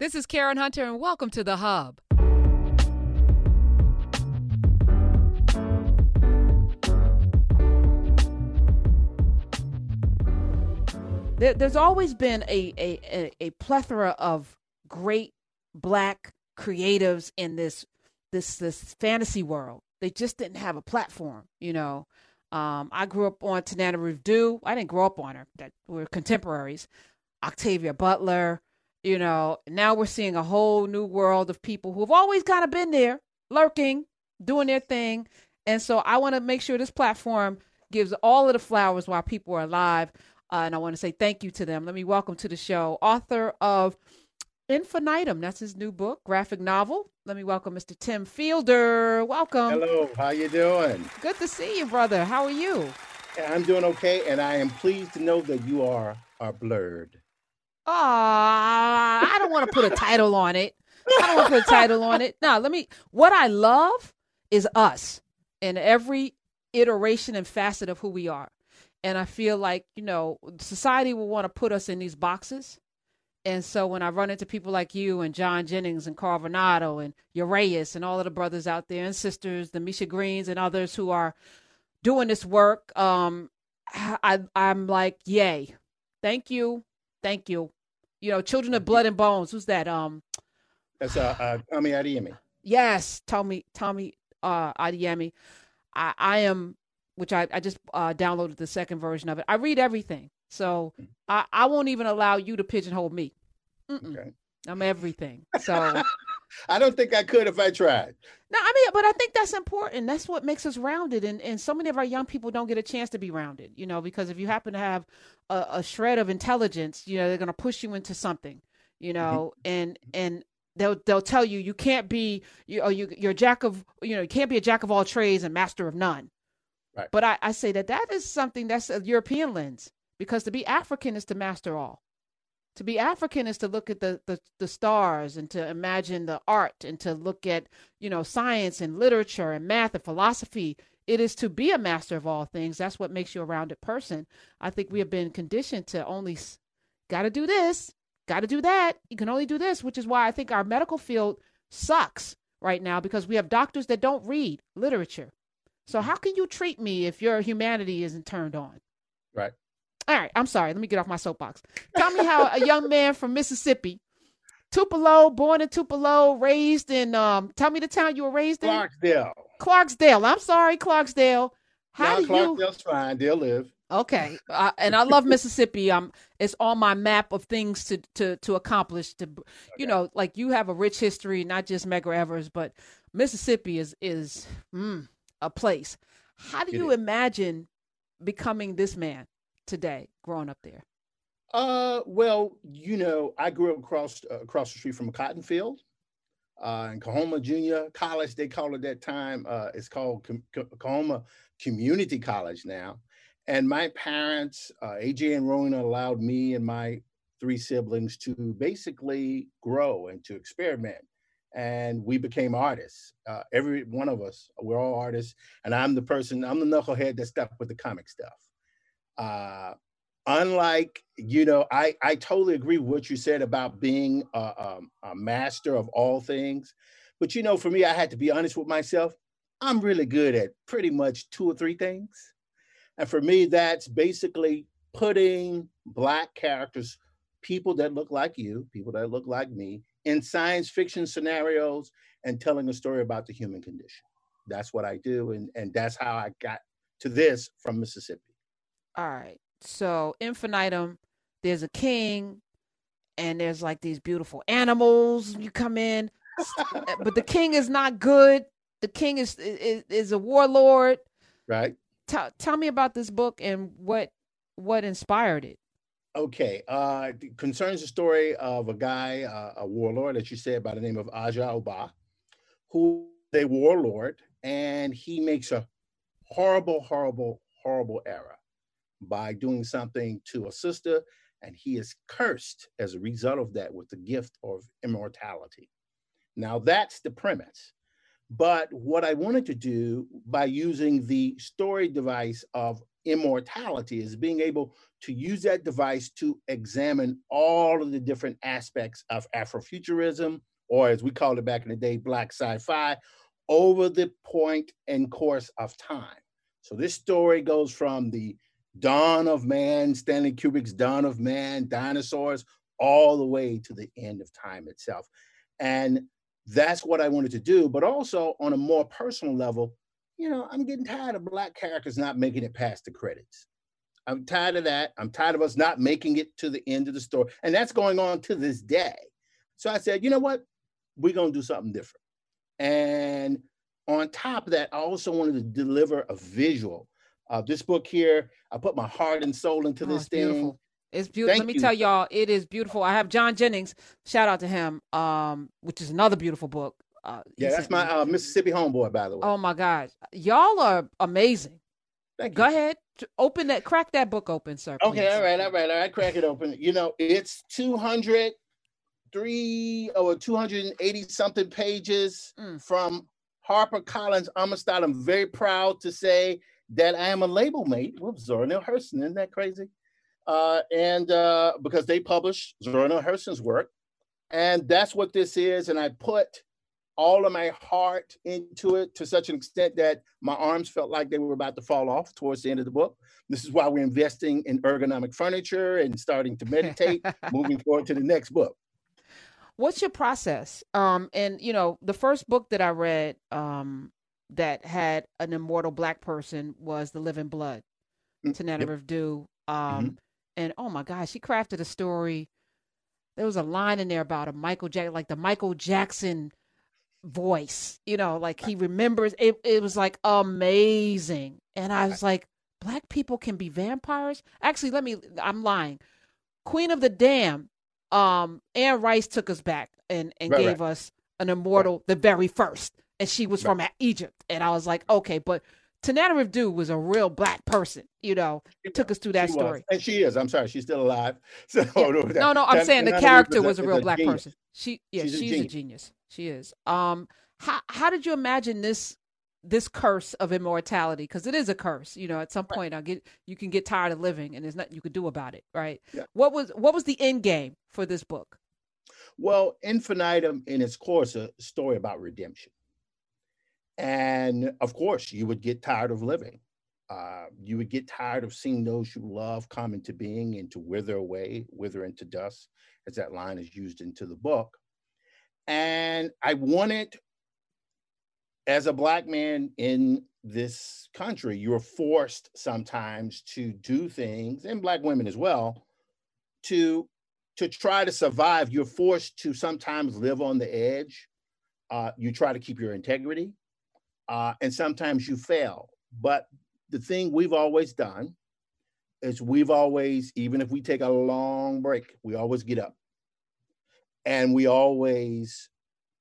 This is Karen Hunter, and welcome to The Hub. There, there's always been a, a, a, plethora of great black creatives in this this this fantasy world. They just didn't have a platform, you know. Um, I grew up on Tananarive I didn't grow up on her. That we're contemporaries. Octavia Butler, you know. Now we're seeing a whole new world of people who have always kind of been there, lurking, doing their thing. And so I want to make sure this platform gives all of the flowers while people are alive. Uh, and I want to say thank you to them. Let me welcome to the show author of Infinitum. That's his new book, graphic novel. Let me welcome Mr. Tim Fielder. Welcome. Hello. How you doing? Good to see you, brother. How are you? I'm doing okay, and I am pleased to know that you are are blurred. Ah, I don't want to put a title on it. I don't want to put a title on it. No, let me. What I love is us in every iteration and facet of who we are. And I feel like, you know, society will want to put us in these boxes. And so when I run into people like you and John Jennings and Carl Varnado and Urias and all of the brothers out there and sisters, the Misha Greens and others who are doing this work, um, I, I'm like, yay. Thank you. Thank you. You know, Children of Blood and Bones. Who's that? Um, That's uh, uh Tomi Adeyemi. Yes, Tomi Tomi uh Adeyemi. I, I am which I, I just uh, downloaded the second version of it. I read everything. So mm. I, I won't even allow you to pigeonhole me. Mm-mm. Okay. I'm everything. So I don't think I could if I tried. No, I mean, but I think that's important. That's what makes us rounded. And, and so many of our young people don't get a chance to be rounded, you know, because if you happen to have a, a shred of intelligence, you know, they're going to push you into something, you mm-hmm. know, mm-hmm. and, and, They'll they'll tell you you can't be you or you you're a jack of you know you can't be a jack of all trades and master of none. Right. But I, I say that that is something that's a European lens because to be African is to master all. To be African is to look at the, the, the stars and to imagine the art and to look at, you know, science and literature and math and philosophy. It is to be a master of all things. That's what makes you a rounded person. I think we have been conditioned to only got to do this, got to do that. You can only do this, which is why I think our medical field sucks right now because we have doctors that don't read literature. So mm-hmm. how can you treat me if your humanity isn't turned on? Right. All right. I'm sorry. Let me get off my soapbox. Tell me how a young man from Mississippi, Tupelo, born in Tupelo, raised in um. Tell me the town you were raised in. Clarksdale. Clarksdale. I'm sorry, Clarksdale. How no, do Clarksdale's you... fine. They'll live. Okay, uh, and I love Mississippi. Um, it's on my map of things to to to accomplish. To you know, like you have a rich history, not just Medgar Evers, but Mississippi is is mm, a place. How do it you is. imagine becoming this man today, growing up there? Uh, well, you know, I grew up across uh, across the street from a cotton field. Uh, in Coahoma Junior College, they call it that time. Uh, it's called Com- Community College now. And my parents, uh, AJ and Rona, allowed me and my three siblings to basically grow and to experiment and we became artists. Uh, every one of us, we're all artists, and I'm the person, I'm the knucklehead that stuck with the comic stuff. Uh, unlike, you know, I I totally agree with what you said about being a, a, a master of all things, but you know, for me, I had to be honest with myself. I'm really good at pretty much two or three things, and for me, that's basically putting black characters, people that look like you, people that look like me, in science fiction scenarios and telling a story about the human condition. That's what I do. And, and that's how I got to this from Mississippi. All right. So, infinitum, there's a king, and there's like these beautiful animals. You come in, but the king is not good. The king is is, is a warlord. Right. Tell tell me about this book and what what inspired it. Okay, uh, concerns the story of a guy, uh, a warlord, as you said, by the name of Aja Oba, who is a warlord, and he makes a horrible, horrible, horrible error by doing something to a sister, and he is cursed as a result of that with the gift of immortality. Now, that's the premise. But what I wanted to do by using the story device of immortality is being able to use that device to examine all of the different aspects of Afrofuturism, or as we called it back in the day, Black sci fi, over the point and course of time. So this story goes from the dawn of man, Stanley Kubrick's dawn of man, dinosaurs, all the way to the end of time itself. And that's what I wanted to do. But also on a more personal level, you know, I'm getting tired of black characters not making it past the credits. I'm tired of that. I'm tired of us not making it to the end of the story. And that's going on to this day. So I said, you know what? We're going to do something different. And on top of that, I also wanted to deliver a visual. Uh, this book here, I put my heart and soul into oh, this thing. Beautiful. It's beautiful. Let me you. tell y'all, it is beautiful. I have John Jennings. Shout out to him, um, which is another beautiful book. Uh, yeah, that's my uh, Mississippi homeboy, by the way. Oh my God, y'all are amazing. Thank Go you. ahead, open that, crack that book open, sir. Please. Okay, all right, all right, all right. Crack it open. You know, it's two hundred three or two hundred and eighty something pages mm. from Harper Collins Amistad. I'm very proud to say that I am a label mate with Zora Neale Hurston. Isn't that crazy? Uh, and uh, because they publish Zora Neale Hurston's work, and that's what this is. And I put all of my heart into it to such an extent that my arms felt like they were about to fall off towards the end of the book. This is why we're investing in ergonomic furniture and starting to meditate, moving forward to the next book. What's your process? Um, and you know, the first book that I read um, that had an immortal black person was The Living Blood, mm, Tanana yep. Revdu. Um, mm-hmm. And oh my gosh, she crafted a story. There was a line in there about a Michael Jackson, like the Michael Jackson voice, you know, like he remembers it, it was like amazing. And I was like, black people can be vampires? Actually, let me I'm lying. Queen of the Damned, um, Anne Rice took us back and, and right, gave right. us an immortal, right. the very first. And she was from Egypt. And I was like, okay, but Tananarive Due was a real black person, you know, took us through that she story. Was. And she is. I'm sorry, she's still alive. So yeah. no, no, I'm saying the character was a real black genius. person. She yeah, she's, she's a, genius. a, genius. She is. Um how how did you imagine this this curse of immortality? Because it is a curse, you know, at some point I get you can get tired of living and there's nothing you could do about it, right? Yeah. What was what was the end game for this book? Well, Infinitum in its course a story about redemption. And of course, you would get tired of living. Uh, you would get tired of seeing those you love come into being and to wither away, wither into dust, as that line is used into the book. And I wanted, as a Black man in this country, you're forced sometimes to do things, and Black women as well, to, to try to survive. You're forced to sometimes live on the edge. Uh, you try to keep your integrity uh, and sometimes you fail. But the thing we've always done is we've always, even if we take a long break, we always get up and we always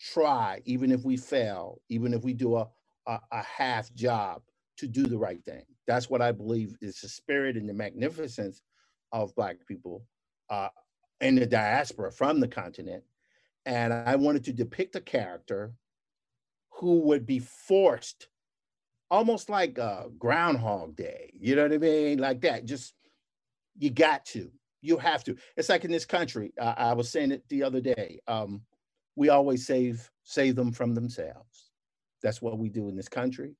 try, even if we fail, even if we do a, a, a half job, to do the right thing. That's what I believe is the spirit and the magnificence of Black people uh, in the diaspora from the continent. And I wanted to depict a character who would be forced almost like a groundhog day you know what i mean? Like that just you got to you have to. It's like in this country uh, i was saying it the other day um, we always save save them from themselves. That's what we do in this country.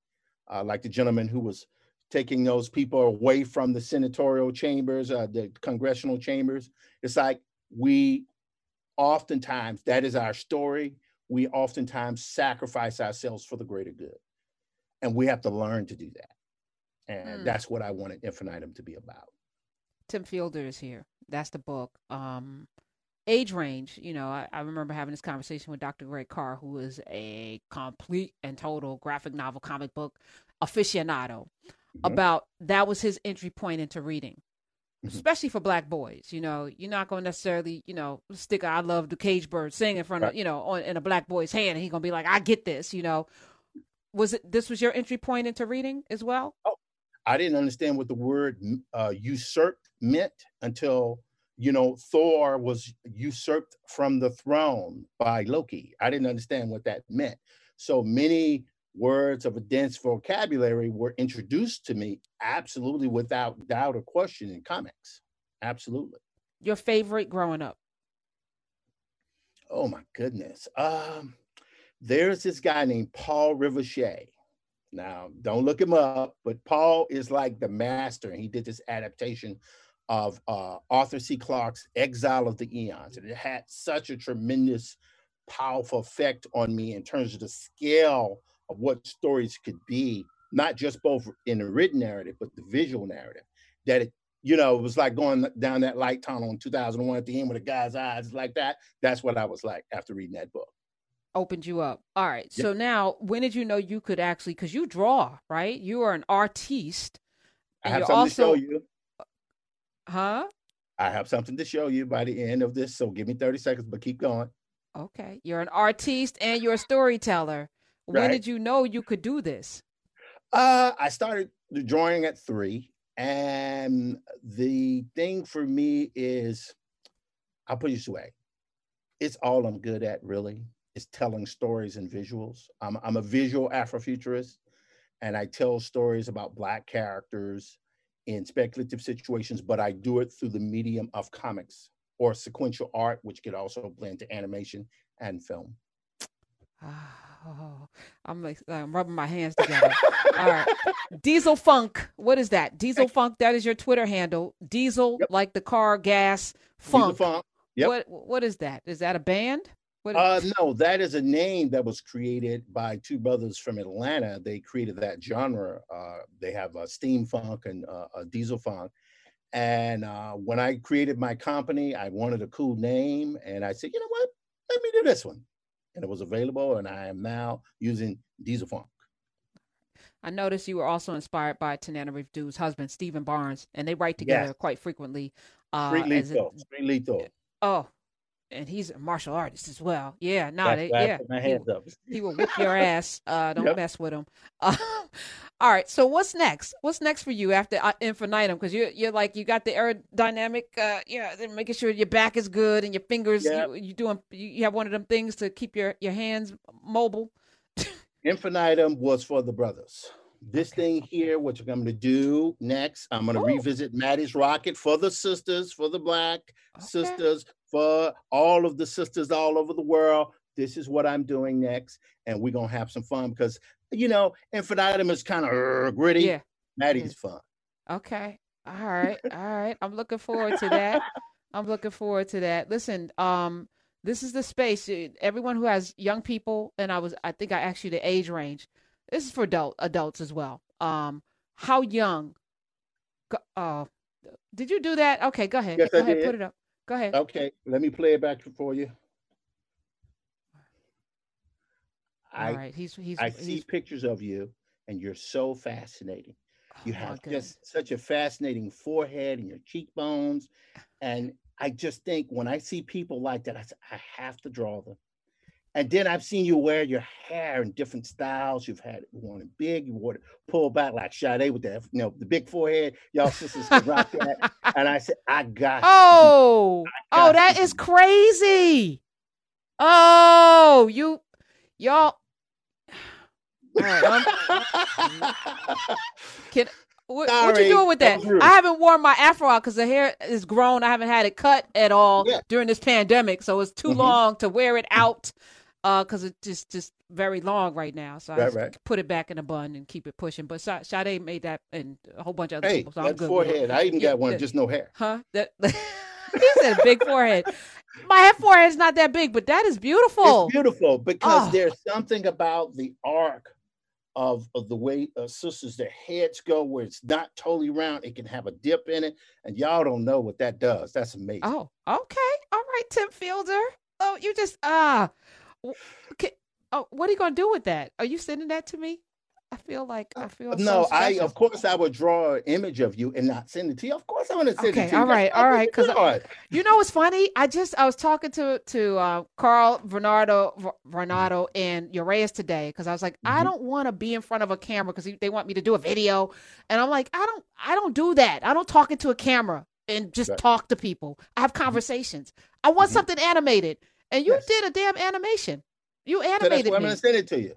Uh, like the gentleman who was taking those people away from the senatorial chambers uh, the congressional chambers. It's like we oftentimes that is our story we oftentimes sacrifice ourselves for the greater good. And we have to learn to do that. And mm. that's what I wanted Infinitum to be about. Tim Fielder is here. That's the book. Um, age range, you know, I, I, remember having this conversation with Dr. Greg Carr, who is a complete and total graphic novel comic book aficionado, mm-hmm. about that was his entry point into reading. Mm-hmm. especially for black boys. You know, you're not going to necessarily, you know, stick a "I love the cage bird" sing in front of, you know, on, in a black boy's hand, and he's gonna be like, "I get this." You know, was it this was your entry point into reading as well? Oh, I didn't understand what the word uh, usurped meant until you know Thor was usurped from the throne by Loki. I didn't understand what that meant. So many words of a dense vocabulary were introduced to me absolutely without doubt or question in comics. Absolutely. Your favorite growing up? Oh my goodness. Um, there's this guy named Paul Rivoche. Now, don't look him up, but Paul is like the master, and he did this adaptation of uh, Arthur C. Clarke's Exile of the Aeons. And it had such a tremendous, powerful effect on me in terms of the scale of what stories could be, not just both in the written narrative, but the visual narrative. That it, you know, it was like going down that light tunnel in 2001 at the end with a guy's eyes like that. That's what I was like after reading that book. Opened you up. All right. So now, when did you know you could actually, because you draw, right? You are an artiste. I have something also, to show you. Huh? I have something to show you by the end of this. So give me 30 seconds, but keep going. Okay. You're an artiste and you're a storyteller. When did you know you could do this? Uh, I started drawing at three. And the thing for me is, I'll put it this way it's all I'm good at, really, is telling stories and visuals. I'm, I'm a visual Afrofuturist, and I tell stories about Black characters in speculative situations, but I do it through the medium of comics or sequential art, which could also blend to animation and film. Oh, I'm like I'm rubbing my hands together. All right, Diesel Funk. What is that? Diesel Funk. That is your Twitter handle. Diesel, yep. like the car gas. Funk. Diesel Funk. Yep. What What is that? Is that a band? What uh, no, that is a name that was created by two brothers from Atlanta. They created that genre. Uh, they have a steam funk and uh, a diesel funk. And uh, when I created my company, I wanted a cool name, and I said, you know what? Let me do this one and it was available, and I am now using Diesel Funk. I noticed you were also inspired by Tananarive Due husband, Steven Barnes, and they write together yes. quite frequently. Uh, Street Lethal. A, Street Lethal. Oh, and he's a martial artist as well. Yeah, no, nah, they, yeah. My hands he, up. he will whip your ass. Uh, don't yep. mess with him. Uh, all right. So what's next? What's next for you after uh, Infinitum? Because you're you're like you got the aerodynamic. Uh, yeah, making sure your back is good and your fingers. Yep. You, you doing. You have one of them things to keep your your hands mobile. Infinitum was for the brothers. This thing here, what you're going to do next, I'm going to revisit Matty's Rocket for the sisters, for the black okay. sisters, for all of the sisters all over the world. This is what I'm doing next, and we're gonna have some fun because you know, infinitum is kind of uh, gritty. Yeah, Matty's fun. Okay, all right, all right. I'm looking forward to that. I'm looking forward to that. Listen, um, this is the space. Everyone who has young people, and I was, I think I asked you the age range. This is for adult adults as well. Um, how young? Uh, did you do that? Okay, go ahead. Yes, go I ahead, did. put it up. Go ahead. Okay, let me play it back for you. All I, right. He's he's I he's, see pictures of you and you're so fascinating. Oh, you have just such a fascinating forehead and your cheekbones. And I just think when I see people like that, I, I have to draw them. And then I've seen you wear your hair in different styles. You've had it worn it big, you wore it pulled back like Sade with that, you know, the big forehead. Y'all sisters can rock that. And I said, I got Oh, I oh, got oh, that you. is crazy. Oh, you y'all. Right, can what, what, you doing with that? I haven't worn my afro out because the hair is grown. I haven't had it cut at all yeah. during this pandemic, so it's too mm-hmm. long to wear it out because uh, it's just just very long right now. So I right. put it back in a bun and keep it pushing. But Sa- Sade made that and a whole bunch of other hey, people. So that forehead. I even yeah, got one, just no hair. Huh? That he said big forehead. My forehead is not that big, but that is beautiful. It's beautiful because oh. there's something about the arc of, of the way uh, sisters their heads go where it's not totally round it can have a dip in it and y'all don't know what that does that's amazing oh okay all right tim fielder oh you just ah Okay. Oh, what are you gonna do with that? Are you sending that to me? I feel like I feel no. So I of course I would draw an image of you and not send it to you. Of course I want to send okay, it to you. All right, all right. Because you know what's funny? I just I was talking to to uh, Carl Bernardo Bernardo and Urias today because I was like mm-hmm. I don't want to be in front of a camera because they want me to do a video, and I'm like I don't I don't do that. I don't talk into a camera and just right. talk to people. I have mm-hmm. conversations. I want mm-hmm. something animated, and you yes. did a damn animation. You animated so that's why I'm gonna send it to you.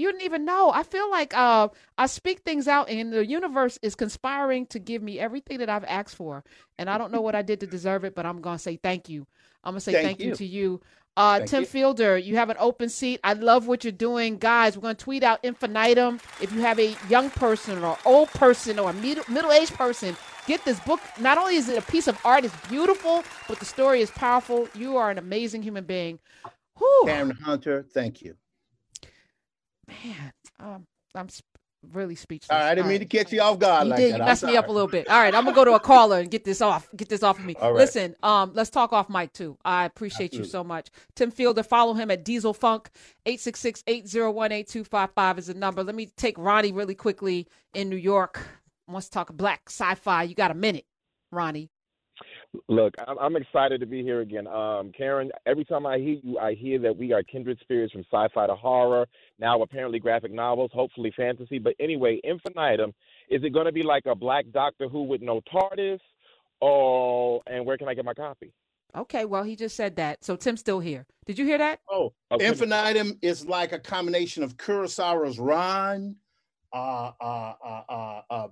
You didn't even know. I feel like uh, I speak things out, and the universe is conspiring to give me everything that I've asked for. And I don't know what I did to deserve it, but I'm gonna say thank you. I'm gonna say thank, thank you. you. to you. Uh, Tim you. Fielder, you have an open seat. I love what you're doing, guys. We're gonna tweet out infinitum. If you have a young person or old person or a middle aged person, get this book. Not only is it a piece of art, it's beautiful, but the story is powerful. You are an amazing human being. Whew. Karen Hunter, thank you man, um, I'm really speechless. All right, I didn't All mean right. to catch you off guard. You like did. That. You messed me up a little bit. All right, I'm gonna go to a caller and get this off. Get this off of me. All right. Listen, um, let's talk off mic too. I appreciate Absolutely. you so much, Tim Fielder. Follow him at Diesel Funk. 866-801-8255 is the number. Let me take Ronnie really quickly in New York. Wants to talk black sci-fi. You got a minute, Ronnie? Look, I'm excited to be here again. Um, Karen, every time I hear you, I hear that we are kindred spirits from sci fi to horror, now apparently graphic novels, hopefully fantasy. But anyway, Infinitum, is it going to be like a black Doctor Who with no TARDIS? Or, and where can I get my copy? Okay, well, he just said that. So Tim's still here. Did you hear that? Oh, okay. Infinitum is like a combination of Kurosawa's Ran, uh, uh, uh,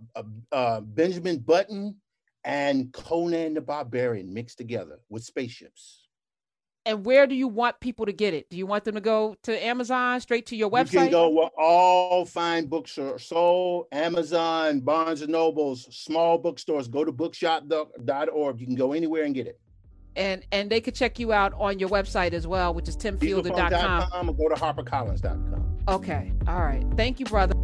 uh, Benjamin Button, and Conan the Barbarian mixed together with spaceships. And where do you want people to get it? Do you want them to go to Amazon, straight to your website? You can go where all fine books are sold. Amazon, Barnes and Nobles, small bookstores. Go to bookshop.org. You can go anywhere and get it. And and they could check you out on your website as well, which is timfielder.com. Or go to harpercollins.com. Okay. All right. Thank you, brother.